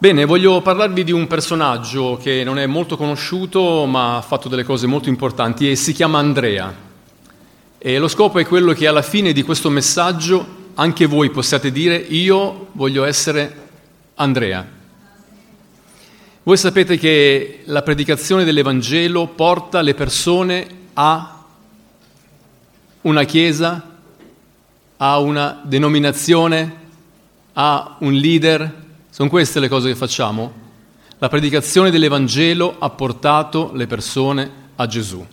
Bene, voglio parlarvi di un personaggio che non è molto conosciuto ma ha fatto delle cose molto importanti e si chiama Andrea. E lo scopo è quello che alla fine di questo messaggio anche voi possiate dire io voglio essere Andrea. Voi sapete che la predicazione dell'Evangelo porta le persone a una chiesa, a una denominazione, a un leader, sono queste le cose che facciamo? La predicazione dell'Evangelo ha portato le persone a Gesù.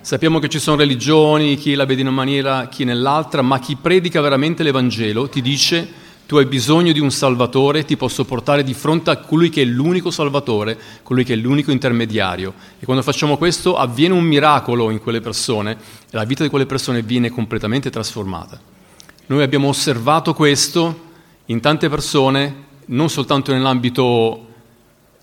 Sappiamo che ci sono religioni, chi la vede in una maniera, chi nell'altra, ma chi predica veramente l'Evangelo ti dice tu hai bisogno di un Salvatore, ti posso portare di fronte a colui che è l'unico Salvatore, colui che è l'unico intermediario. E quando facciamo questo avviene un miracolo in quelle persone e la vita di quelle persone viene completamente trasformata. Noi abbiamo osservato questo in tante persone non soltanto nell'ambito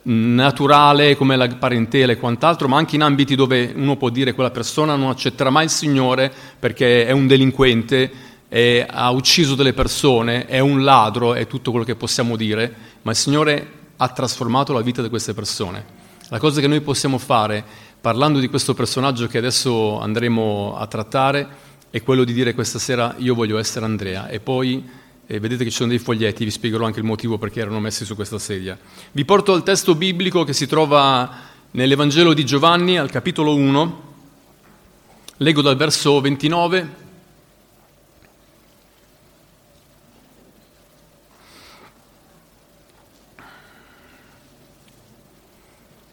naturale come la parentela e quant'altro, ma anche in ambiti dove uno può dire quella persona non accetterà mai il Signore perché è un delinquente, è, ha ucciso delle persone, è un ladro, è tutto quello che possiamo dire, ma il Signore ha trasformato la vita di queste persone. La cosa che noi possiamo fare, parlando di questo personaggio che adesso andremo a trattare, è quello di dire questa sera io voglio essere Andrea e poi e vedete che ci sono dei foglietti, vi spiegherò anche il motivo perché erano messi su questa sedia. Vi porto al testo biblico che si trova nell'Evangelo di Giovanni, al capitolo 1. Leggo dal verso 29.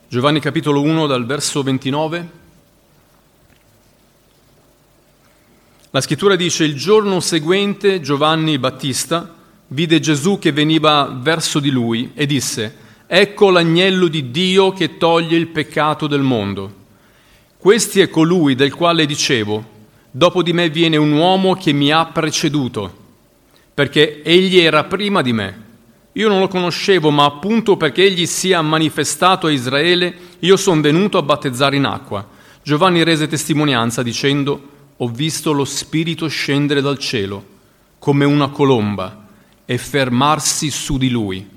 Giovanni capitolo 1 dal verso 29. La scrittura dice il giorno seguente Giovanni Battista vide Gesù che veniva verso di lui e disse, ecco l'agnello di Dio che toglie il peccato del mondo. Questi è colui del quale dicevo, dopo di me viene un uomo che mi ha preceduto, perché egli era prima di me. Io non lo conoscevo, ma appunto perché egli sia manifestato a Israele, io sono venuto a battezzare in acqua. Giovanni rese testimonianza dicendo, ho visto lo Spirito scendere dal cielo come una colomba e fermarsi su di lui.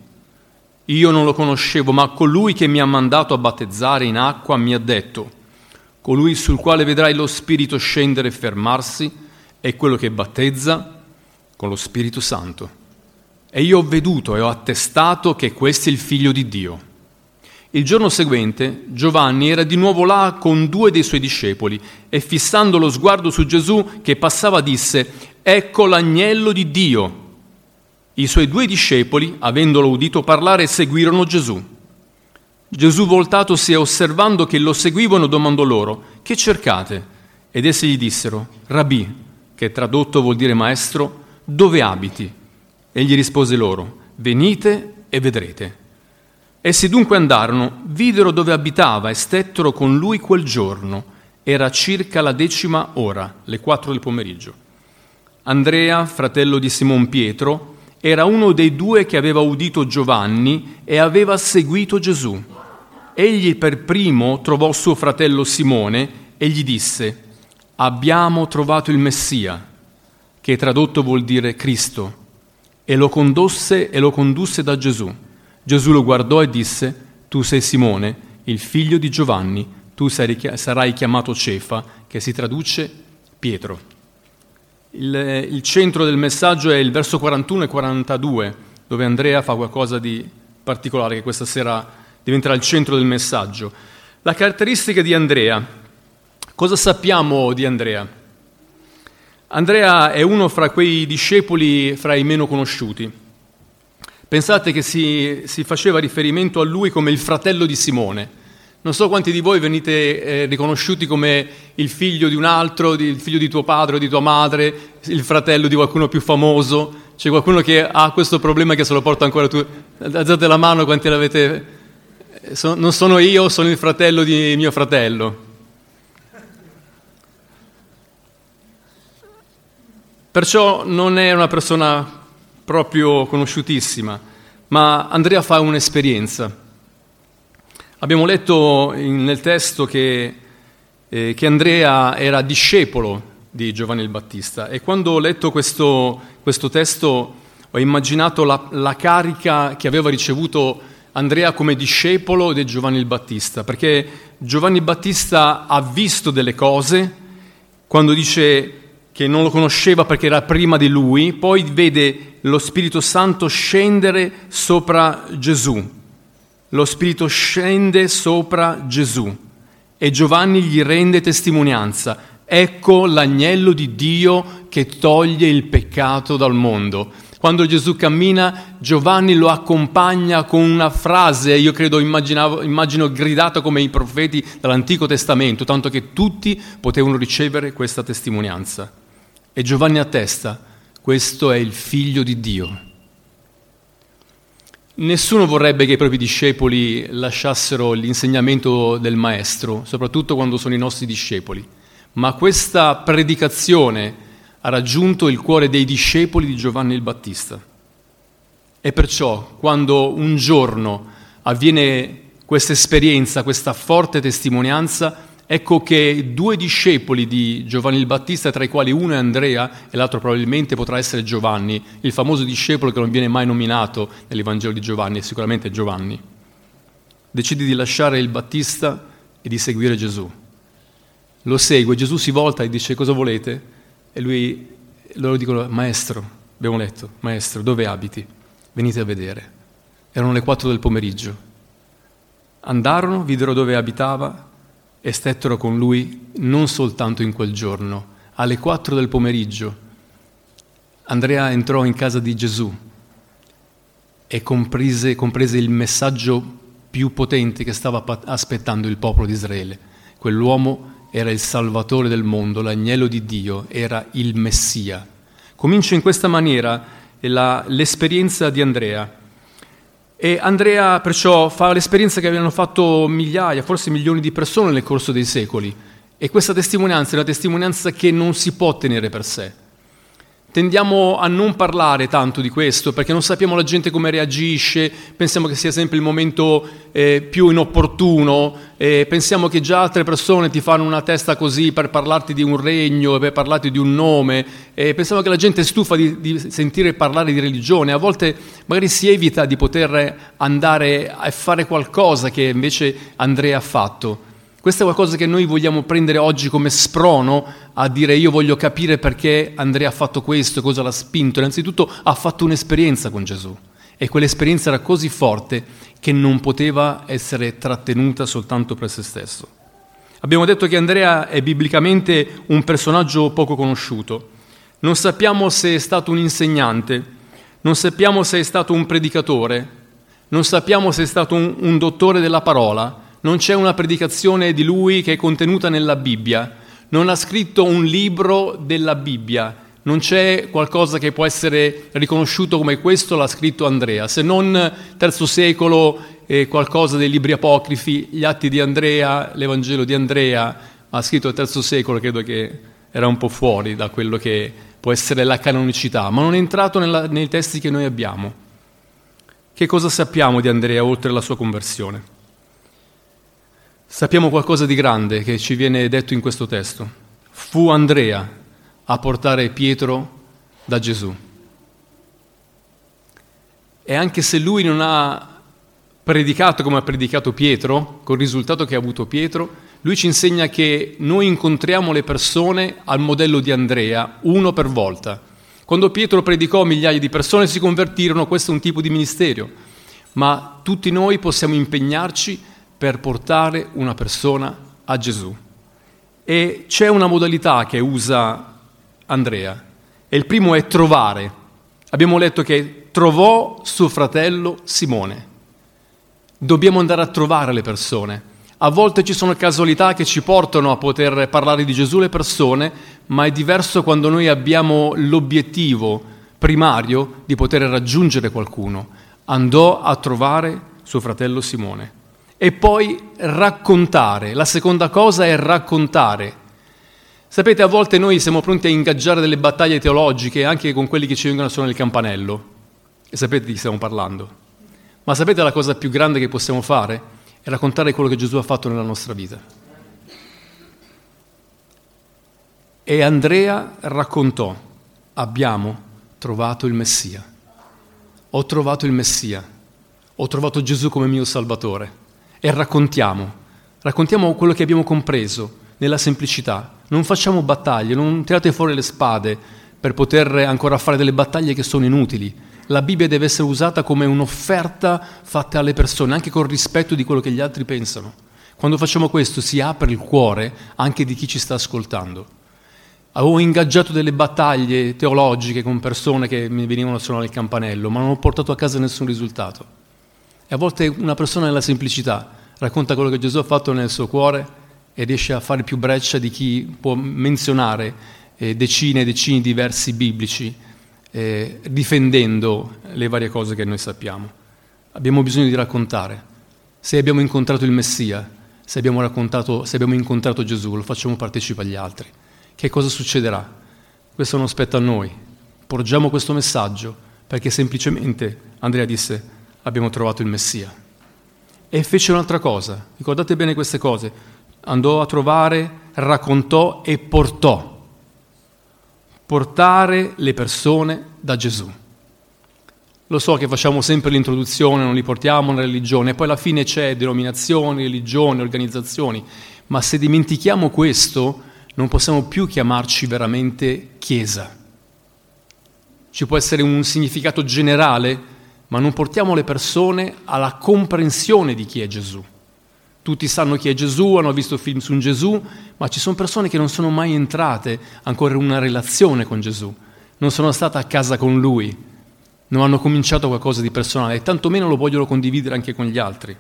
Io non lo conoscevo, ma colui che mi ha mandato a battezzare in acqua mi ha detto, colui sul quale vedrai lo Spirito scendere e fermarsi è quello che battezza con lo Spirito Santo. E io ho veduto e ho attestato che questo è il figlio di Dio. Il giorno seguente Giovanni era di nuovo là con due dei suoi discepoli e fissando lo sguardo su Gesù che passava disse, ecco l'agnello di Dio. I suoi due discepoli, avendolo udito parlare, seguirono Gesù. Gesù voltatosi e osservando che lo seguivano domandò loro, che cercate? Ed essi gli dissero, Rabì, che tradotto vuol dire maestro, dove abiti? Egli rispose loro, venite e vedrete. Essi dunque andarono, videro dove abitava e stettero con lui quel giorno. Era circa la decima ora, le quattro del pomeriggio. Andrea, fratello di Simon Pietro, era uno dei due che aveva udito Giovanni e aveva seguito Gesù. Egli per primo trovò suo fratello Simone e gli disse, abbiamo trovato il Messia, che tradotto vuol dire Cristo, e lo condosse e lo condusse da Gesù. Gesù lo guardò e disse, tu sei Simone, il figlio di Giovanni, tu sarai chiamato Cefa, che si traduce Pietro. Il, il, centro del messaggio è il verso 41 e 42, dove Andrea fa qualcosa di particolare che questa sera diventerà il centro del messaggio. La caratteristica di Andrea. Cosa sappiamo di Andrea? Andrea è uno fra quei discepoli fra i meno conosciuti. Pensate che si, si, faceva riferimento a lui come il fratello di Simone. Non so quanti di voi venite eh, riconosciuti come il figlio di un altro, il figlio di tuo padre o di tua madre, il fratello di qualcuno più famoso. C'è qualcuno che ha questo problema che se lo porta ancora tu. Alzate la mano quanti l'avete. Eh, so, non sono io, sono il fratello di mio fratello. Perciò non è una persona proprio conosciutissima, ma Andrea fa un'esperienza. Abbiamo letto in, nel testo che, eh, che, Andrea era discepolo di Giovanni il Battista e quando ho letto questo, questo testo ho immaginato la, la, carica che aveva ricevuto Andrea come discepolo di Giovanni il Battista, perché Giovanni il Battista ha visto delle cose quando dice che non lo conosceva perché era prima di lui, poi vede lo Spirito Santo scendere sopra Gesù. Lo Spirito scende sopra Gesù e Giovanni gli rende testimonianza. Ecco l'agnello di Dio che toglie il peccato dal mondo. Quando Gesù cammina, Giovanni lo accompagna con una frase, io credo, immagino gridata come i profeti dall'Antico Testamento, tanto che tutti potevano ricevere questa testimonianza. E Giovanni attesta, questo è il figlio di Dio. Nessuno vorrebbe che i propri discepoli lasciassero l'insegnamento del maestro, soprattutto quando sono i nostri discepoli, ma questa predicazione ha raggiunto il cuore dei discepoli di Giovanni il Battista. E perciò, quando un giorno avviene questa esperienza, questa forte testimonianza, ecco che due discepoli di Giovanni il Battista, tra i quali uno è Andrea e l'altro probabilmente potrà essere Giovanni, il famoso discepolo che non viene mai nominato nell'Evangelo di Giovanni, è sicuramente Giovanni, decide di lasciare il Battista e di seguire Gesù. Lo segue, Gesù si volta e dice cosa volete? E lui, loro dicono, maestro, abbiamo letto, maestro, dove abiti? Venite a vedere. Erano le quattro del pomeriggio. Andarono, videro dove abitava e stettero con lui non soltanto in quel giorno, alle quattro del pomeriggio. Andrea entrò in casa di Gesù e comprese, comprese il messaggio più potente che stava aspettando il popolo di Israele. Quell'uomo era il Salvatore del mondo, l'agnello di Dio, era il Messia. Comincia in questa maniera la, l'esperienza di Andrea. E Andrea perciò fa l'esperienza che avevano fatto migliaia, forse milioni di persone nel corso dei secoli. E questa testimonianza è una testimonianza che non si può tenere per sé. Tendiamo a non parlare tanto di questo perché non sappiamo la gente come reagisce, pensiamo che sia sempre il momento eh, più inopportuno, eh, pensiamo che già altre persone ti fanno una testa così per parlarti di un regno, per parlarti di un nome, eh, pensiamo che la gente è stufa di, di sentire parlare di religione, a volte magari si evita di poter andare a fare qualcosa che invece Andrea ha fatto. Questo è qualcosa che noi vogliamo prendere oggi come sprono a dire io voglio capire perché Andrea ha fatto questo, cosa l'ha spinto. Innanzitutto ha fatto un'esperienza con Gesù e quell'esperienza era così forte che non poteva essere trattenuta soltanto per se stesso. Abbiamo detto che Andrea è biblicamente un personaggio poco conosciuto. Non sappiamo se è stato un insegnante, non sappiamo se è stato un predicatore, non sappiamo se è stato un, un dottore della parola, non c'è una predicazione di lui che è contenuta nella Bibbia, non ha scritto un libro della Bibbia, non c'è qualcosa che può essere riconosciuto come questo l'ha scritto Andrea, se non terzo secolo eh, qualcosa dei libri apocrifi, gli atti di Andrea, l'Evangelo di Andrea, ha scritto il terzo secolo, credo che era un po' fuori da quello che può essere la canonicità, ma non è entrato nella, nei testi che noi abbiamo. Che cosa sappiamo di Andrea oltre la sua conversione? Sappiamo qualcosa di grande che ci viene detto in questo testo. Fu Andrea a portare Pietro da Gesù. E anche se lui non ha predicato come ha predicato Pietro, col risultato che ha avuto Pietro, lui ci insegna che noi incontriamo le persone al modello di Andrea, uno per volta. Quando Pietro predicò migliaia di persone si convertirono, questo è un tipo di ministero, ma tutti noi possiamo impegnarci per portare una persona a Gesù. E c'è una modalità che usa Andrea, e il primo è trovare. Abbiamo letto che trovò suo fratello Simone. Dobbiamo andare a trovare le persone. A volte ci sono casualità che ci portano a poter parlare di Gesù le persone, ma è diverso quando noi abbiamo l'obiettivo primario di poter raggiungere qualcuno. Andò a trovare suo fratello Simone e poi raccontare. La seconda cosa è raccontare. Sapete, a volte noi siamo pronti a ingaggiare delle battaglie teologiche anche con quelli che ci vengono a suonare il campanello. E sapete di chi stiamo parlando. Ma sapete la cosa più grande che possiamo fare? È raccontare quello che Gesù ha fatto nella nostra vita. E Andrea raccontò, abbiamo trovato il Messia. Ho trovato il Messia ho trovato Gesù come mio Salvatore. E raccontiamo, raccontiamo quello che abbiamo compreso nella semplicità. Non facciamo battaglie, non tirate fuori le spade per poter ancora fare delle battaglie che sono inutili. La Bibbia deve essere usata come un'offerta fatta alle persone, anche con rispetto di quello che gli altri pensano. Quando facciamo questo si apre il cuore anche di chi ci sta ascoltando. Avevo ingaggiato delle battaglie teologiche con persone che mi venivano a suonare il campanello, ma non ho portato a casa nessun risultato. E a volte una persona nella semplicità racconta quello che Gesù ha fatto nel suo cuore e riesce a fare più breccia di chi può menzionare eh, decine e decine di versi biblici eh, difendendo le varie cose che noi sappiamo. Abbiamo bisogno di raccontare. Se abbiamo incontrato il Messia, se abbiamo, se abbiamo incontrato Gesù, lo facciamo partecipare agli altri. Che cosa succederà? Questo non spetta a noi. Porgiamo questo messaggio perché semplicemente Andrea disse abbiamo trovato il Messia. E fece un'altra cosa, ricordate bene queste cose, andò a trovare, raccontò e portò. Portare le persone da Gesù. Lo so che facciamo sempre l'introduzione, non li portiamo nella religione, poi alla fine c'è denominazioni, religioni, organizzazioni, ma se dimentichiamo questo non possiamo più chiamarci veramente Chiesa. Ci può essere un significato generale, ma non portiamo le persone alla comprensione di chi è Gesù. Tutti sanno chi è Gesù, hanno visto film su Gesù, ma ci sono persone che non sono mai entrate ancora in una relazione con Gesù, non sono state a casa con Lui, non hanno cominciato qualcosa di personale e tantomeno lo vogliono condividere anche con gli altri.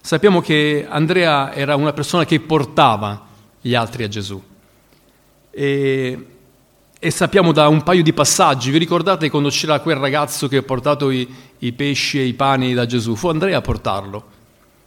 Sappiamo che Andrea era una persona che portava gli altri a Gesù. E e sappiamo da un paio di passaggi, vi ricordate quando c'era quel ragazzo che ha portato i, i pesci e i pani da Gesù? Fu Andrea a portarlo,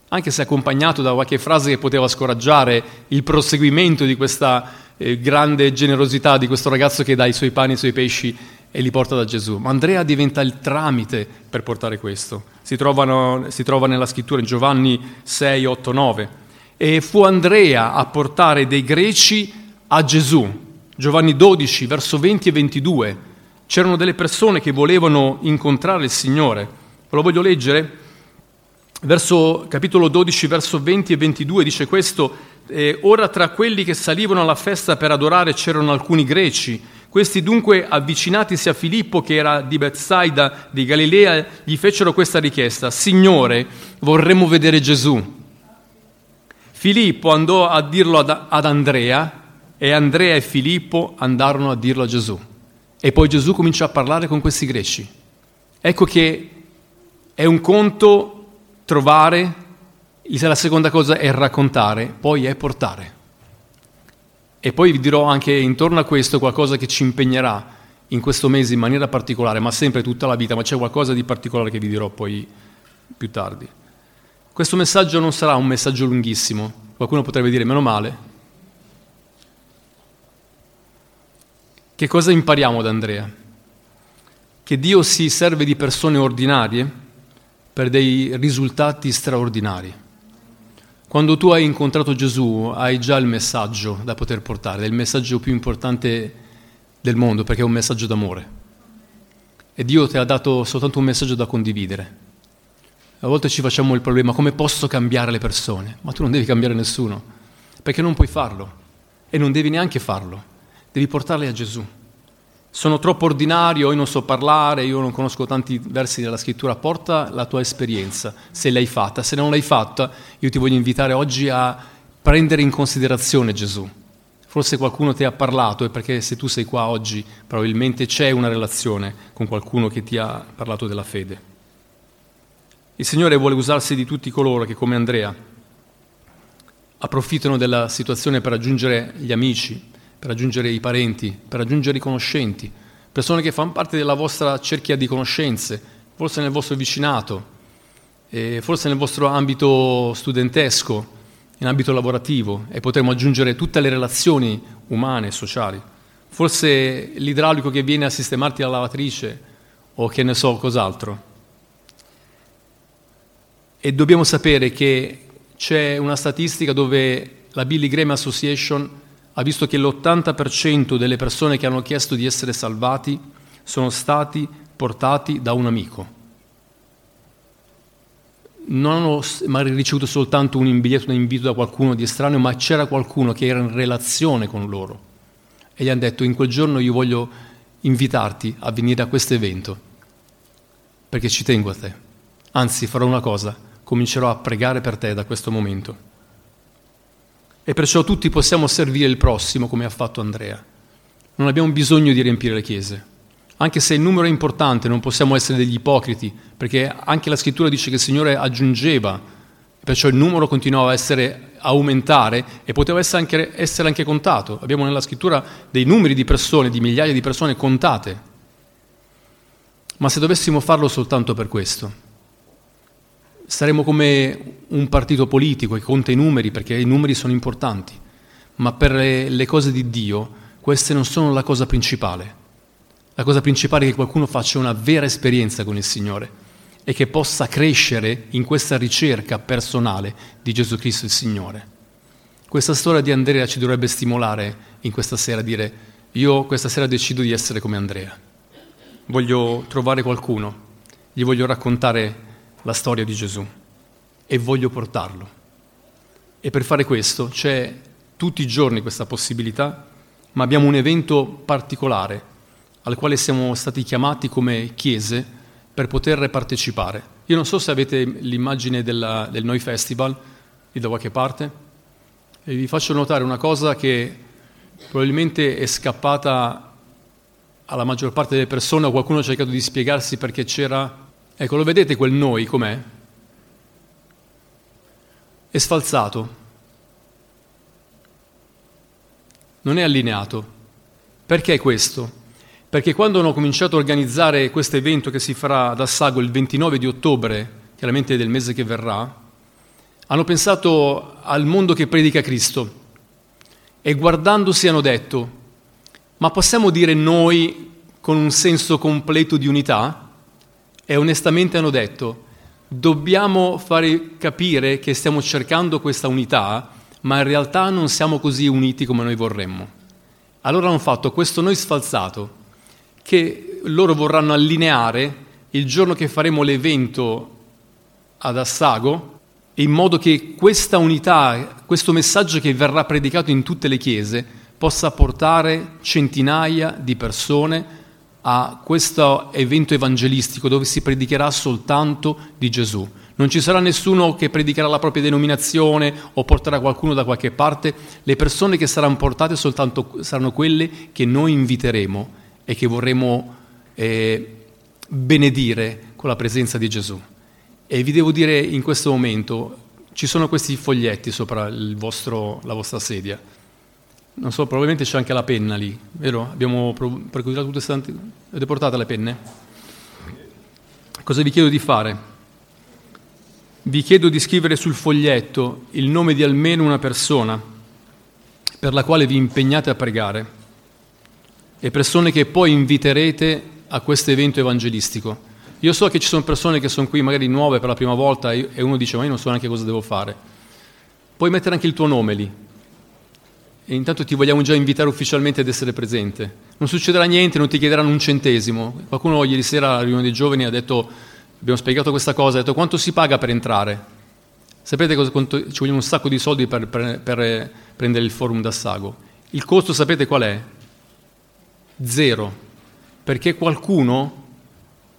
anche se accompagnato da qualche frase che poteva scoraggiare il proseguimento di questa eh, grande generosità di questo ragazzo che dà i suoi pani e i suoi pesci e li porta da Gesù. Ma Andrea diventa il tramite per portare questo. Si, trovano, si trova nella scrittura in Giovanni 6, 8, 9. E fu Andrea a portare dei greci a Gesù Giovanni 12, verso 20 e 22, c'erano delle persone che volevano incontrare il Signore. Ve lo voglio leggere? Verso, capitolo 12, verso 20 e 22 dice questo, eh, ora tra quelli che salivano alla festa per adorare c'erano alcuni greci. Questi dunque, avvicinatisi a Filippo, che era di Bethsaida, di Galilea, gli fecero questa richiesta, Signore, vorremmo vedere Gesù. Filippo andò a dirlo ad, ad Andrea, e Andrea e Filippo andarono a dirlo a Gesù. E poi Gesù cominciò a parlare con questi greci. Ecco che è un conto trovare, la seconda cosa è raccontare, poi è portare. E poi vi dirò anche intorno a questo qualcosa che ci impegnerà in questo mese in maniera particolare, ma sempre tutta la vita, ma c'è qualcosa di particolare che vi dirò poi più tardi. Questo messaggio non sarà un messaggio lunghissimo, qualcuno potrebbe dire meno male, Che cosa impariamo da Andrea? Che Dio si serve di persone ordinarie per dei risultati straordinari. Quando tu hai incontrato Gesù hai già il messaggio da poter portare, è il messaggio più importante del mondo perché è un messaggio d'amore. E Dio ti ha dato soltanto un messaggio da condividere. A volte ci facciamo il problema come posso cambiare le persone, ma tu non devi cambiare nessuno, perché non puoi farlo e non devi neanche farlo devi portarli a Gesù. Sono troppo ordinario, io non so parlare, io non conosco tanti versi della scrittura, porta la tua esperienza, se l'hai fatta. Se non l'hai fatta, io ti voglio invitare oggi a prendere in considerazione Gesù. Forse qualcuno ti ha parlato e perché se tu sei qua oggi probabilmente c'è una relazione con qualcuno che ti ha parlato della fede. Il Signore vuole usarsi di tutti coloro che, come Andrea, approfittano della situazione per raggiungere gli amici, per raggiungere i parenti, per raggiungere i conoscenti, persone che fanno parte della vostra cerchia di conoscenze, forse nel vostro vicinato, forse nel vostro ambito studentesco, in ambito lavorativo e potremo aggiungere tutte le relazioni umane e sociali. Forse l'idraulico che viene a sistemarti la lavatrice o che ne so cos'altro. E dobbiamo sapere che c'è una statistica dove la Billy Graham Association ha visto che l'80% delle persone che hanno chiesto di essere salvati sono stati portati da un amico. non hanno magari ricevuto soltanto un biglietto, un invito da qualcuno di estraneo, ma c'era qualcuno che era in relazione con loro e gli hanno detto in quel giorno io voglio invitarti a venire a questo evento perché ci tengo a te. Anzi, farò una cosa, comincerò a pregare per te da questo momento. E perciò tutti possiamo servire il prossimo come ha fatto Andrea. Non abbiamo bisogno di riempire le chiese. Anche se il numero è importante, non possiamo essere degli ipocriti, perché anche la scrittura dice che il Signore aggiungeva, perciò il numero continuava a essere aumentare e poteva essere anche, essere anche contato. Abbiamo nella scrittura dei numeri di persone, di migliaia di persone contate. Ma se dovessimo farlo soltanto per questo, saremmo come un partito politico che conta i numeri perché i numeri sono importanti, ma per le, le cose di Dio queste non sono la cosa principale. La cosa principale è che qualcuno faccia una vera esperienza con il Signore e che possa crescere in questa ricerca personale di Gesù Cristo il Signore. Questa storia di Andrea ci dovrebbe stimolare in questa sera a dire io questa sera decido di essere come Andrea. Voglio trovare qualcuno, gli voglio raccontare la storia di Gesù e voglio portarlo. E per fare questo c'è tutti i giorni questa possibilità, ma abbiamo un evento particolare al quale siamo stati chiamati come chiese per poter partecipare. Io non so se avete l'immagine della, del Noi Festival lì da qualche parte e vi faccio notare una cosa che probabilmente è scappata alla maggior parte delle persone o qualcuno ha cercato di spiegarsi perché c'era... Ecco, lo vedete quel noi com'è? È sfalsato, non è allineato. Perché questo? Perché quando hanno cominciato a organizzare questo evento che si farà ad Assago il 29 di ottobre, chiaramente del mese che verrà, hanno pensato al mondo che predica Cristo e guardandosi hanno detto, ma possiamo dire noi con un senso completo di unità? E onestamente hanno detto, dobbiamo fare capire che stiamo cercando questa unità, ma in realtà non siamo così uniti come noi vorremmo. Allora hanno fatto questo noi sfalsato, che loro vorranno allineare il giorno che faremo l'evento ad Assago, in modo che questa unità, questo messaggio che verrà predicato in tutte le chiese, possa portare centinaia di persone a questo evento evangelistico dove si predicherà soltanto di Gesù. Non ci sarà nessuno che predicherà la propria denominazione o porterà qualcuno da qualche parte, le persone che saranno portate soltanto saranno quelle che noi inviteremo e che vorremmo eh, benedire con la presenza di Gesù. E vi devo dire in questo momento, ci sono questi foglietti sopra vostro, la vostra sedia. Non so, probabilmente c'è anche la penna lì, vero? Abbiamo precludato tutte queste... Avete portato le penne? Cosa vi chiedo di fare? Vi chiedo di scrivere sul foglietto il nome di almeno una persona per la quale vi impegnate a pregare e persone che poi inviterete a questo evento evangelistico. Io so che ci sono persone che sono qui magari nuove per la prima volta e uno dice ma io non so neanche cosa devo fare. Puoi mettere anche il tuo nome lì. E intanto ti vogliamo già invitare ufficialmente ad essere presente. Non succederà niente, non ti chiederanno un centesimo. Qualcuno ieri sera alla riunione dei giovani ha detto, abbiamo spiegato questa cosa, ha detto quanto si paga per entrare? Sapete cosa, quanto, ci vogliono un sacco di soldi per, per, per prendere il forum d'assago. Il costo sapete qual è? Zero, perché qualcuno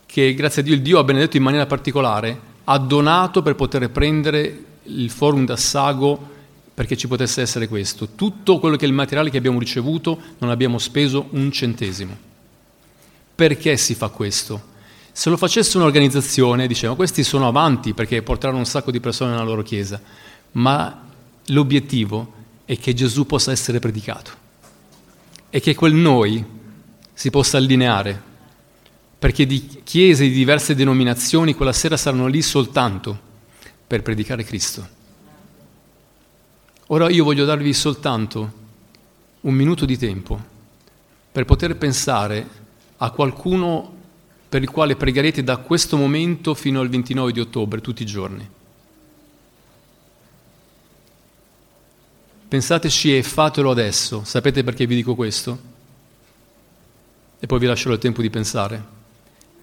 che grazie a Dio il Dio ha benedetto in maniera particolare ha donato per poter prendere il forum d'assago perché ci potesse essere questo. Tutto quello che è il materiale che abbiamo ricevuto non abbiamo speso un centesimo. Perché si fa questo? Se lo facesse un'organizzazione, dicevano questi sono avanti perché porteranno un sacco di persone nella loro chiesa, ma l'obiettivo è che Gesù possa essere predicato e che quel noi si possa allineare, perché di chiese di diverse denominazioni quella sera saranno lì soltanto per predicare Cristo. Ora io voglio darvi soltanto un minuto di tempo per poter pensare a qualcuno per il quale pregherete da questo momento fino al 29 di ottobre, tutti i giorni. Pensateci e fatelo adesso. Sapete perché vi dico questo? e poi vi lascerò il tempo di pensare,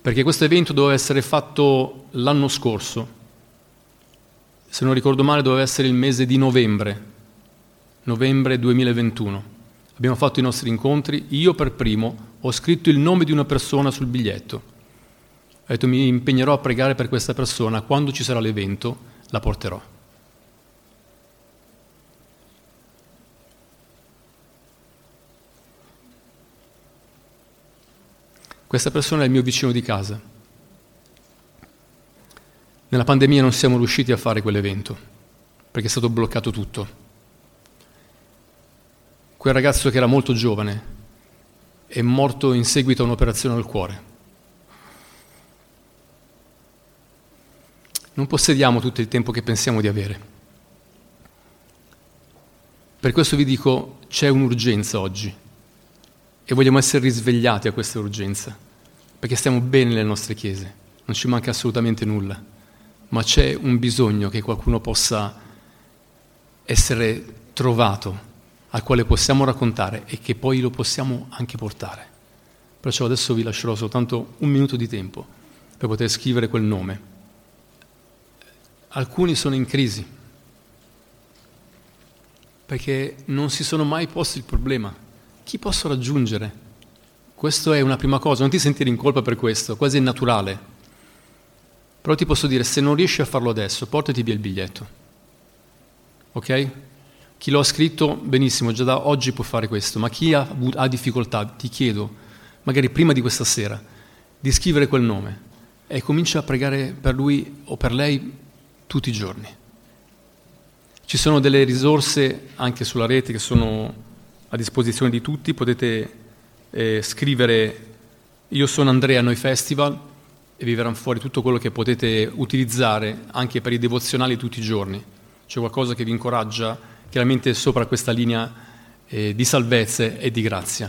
perché questo evento doveva essere fatto l'anno scorso, se non ricordo male doveva essere il mese di novembre, novembre 2021. Abbiamo fatto i nostri incontri, io per primo ho scritto il nome di una persona sul biglietto. Ho detto mi impegnerò a pregare per questa persona, quando ci sarà l'evento la porterò. Questa persona è il mio vicino di casa. Nella pandemia non siamo riusciti a fare quell'evento, perché è stato bloccato tutto. Quel ragazzo che era molto giovane è morto in seguito a un'operazione al cuore. Non possediamo tutto il tempo che pensiamo di avere. Per questo vi dico, c'è un'urgenza oggi e vogliamo essere risvegliati a questa urgenza, perché stiamo bene nelle nostre chiese, non ci manca assolutamente nulla, ma c'è un bisogno che qualcuno possa essere trovato, al quale possiamo raccontare e che poi lo possiamo anche portare. Perciò adesso vi lascerò soltanto un minuto di tempo per poter scrivere quel nome. Alcuni sono in crisi perché non si sono mai posti il problema chi posso raggiungere? Questa è una prima cosa, non ti sentire in colpa per questo, quasi è naturale. Però ti posso dire, se non riesci a farlo adesso, portati via il biglietto. Ok? Chi lo ha scritto, benissimo, già da oggi può fare questo, ma chi ha, ha difficoltà, ti chiedo, magari prima di questa sera, di scrivere quel nome e comincia a pregare per lui o per lei tutti i giorni. Ci sono delle risorse anche sulla rete che sono a disposizione di tutti, potete eh, scrivere io sono Andrea Noi Festival e vi verrà fuori tutto quello che potete utilizzare anche per i devozionali tutti i giorni. C'è qualcosa che vi incoraggia chiaramente sopra questa linea eh, di salvezza e di grazia.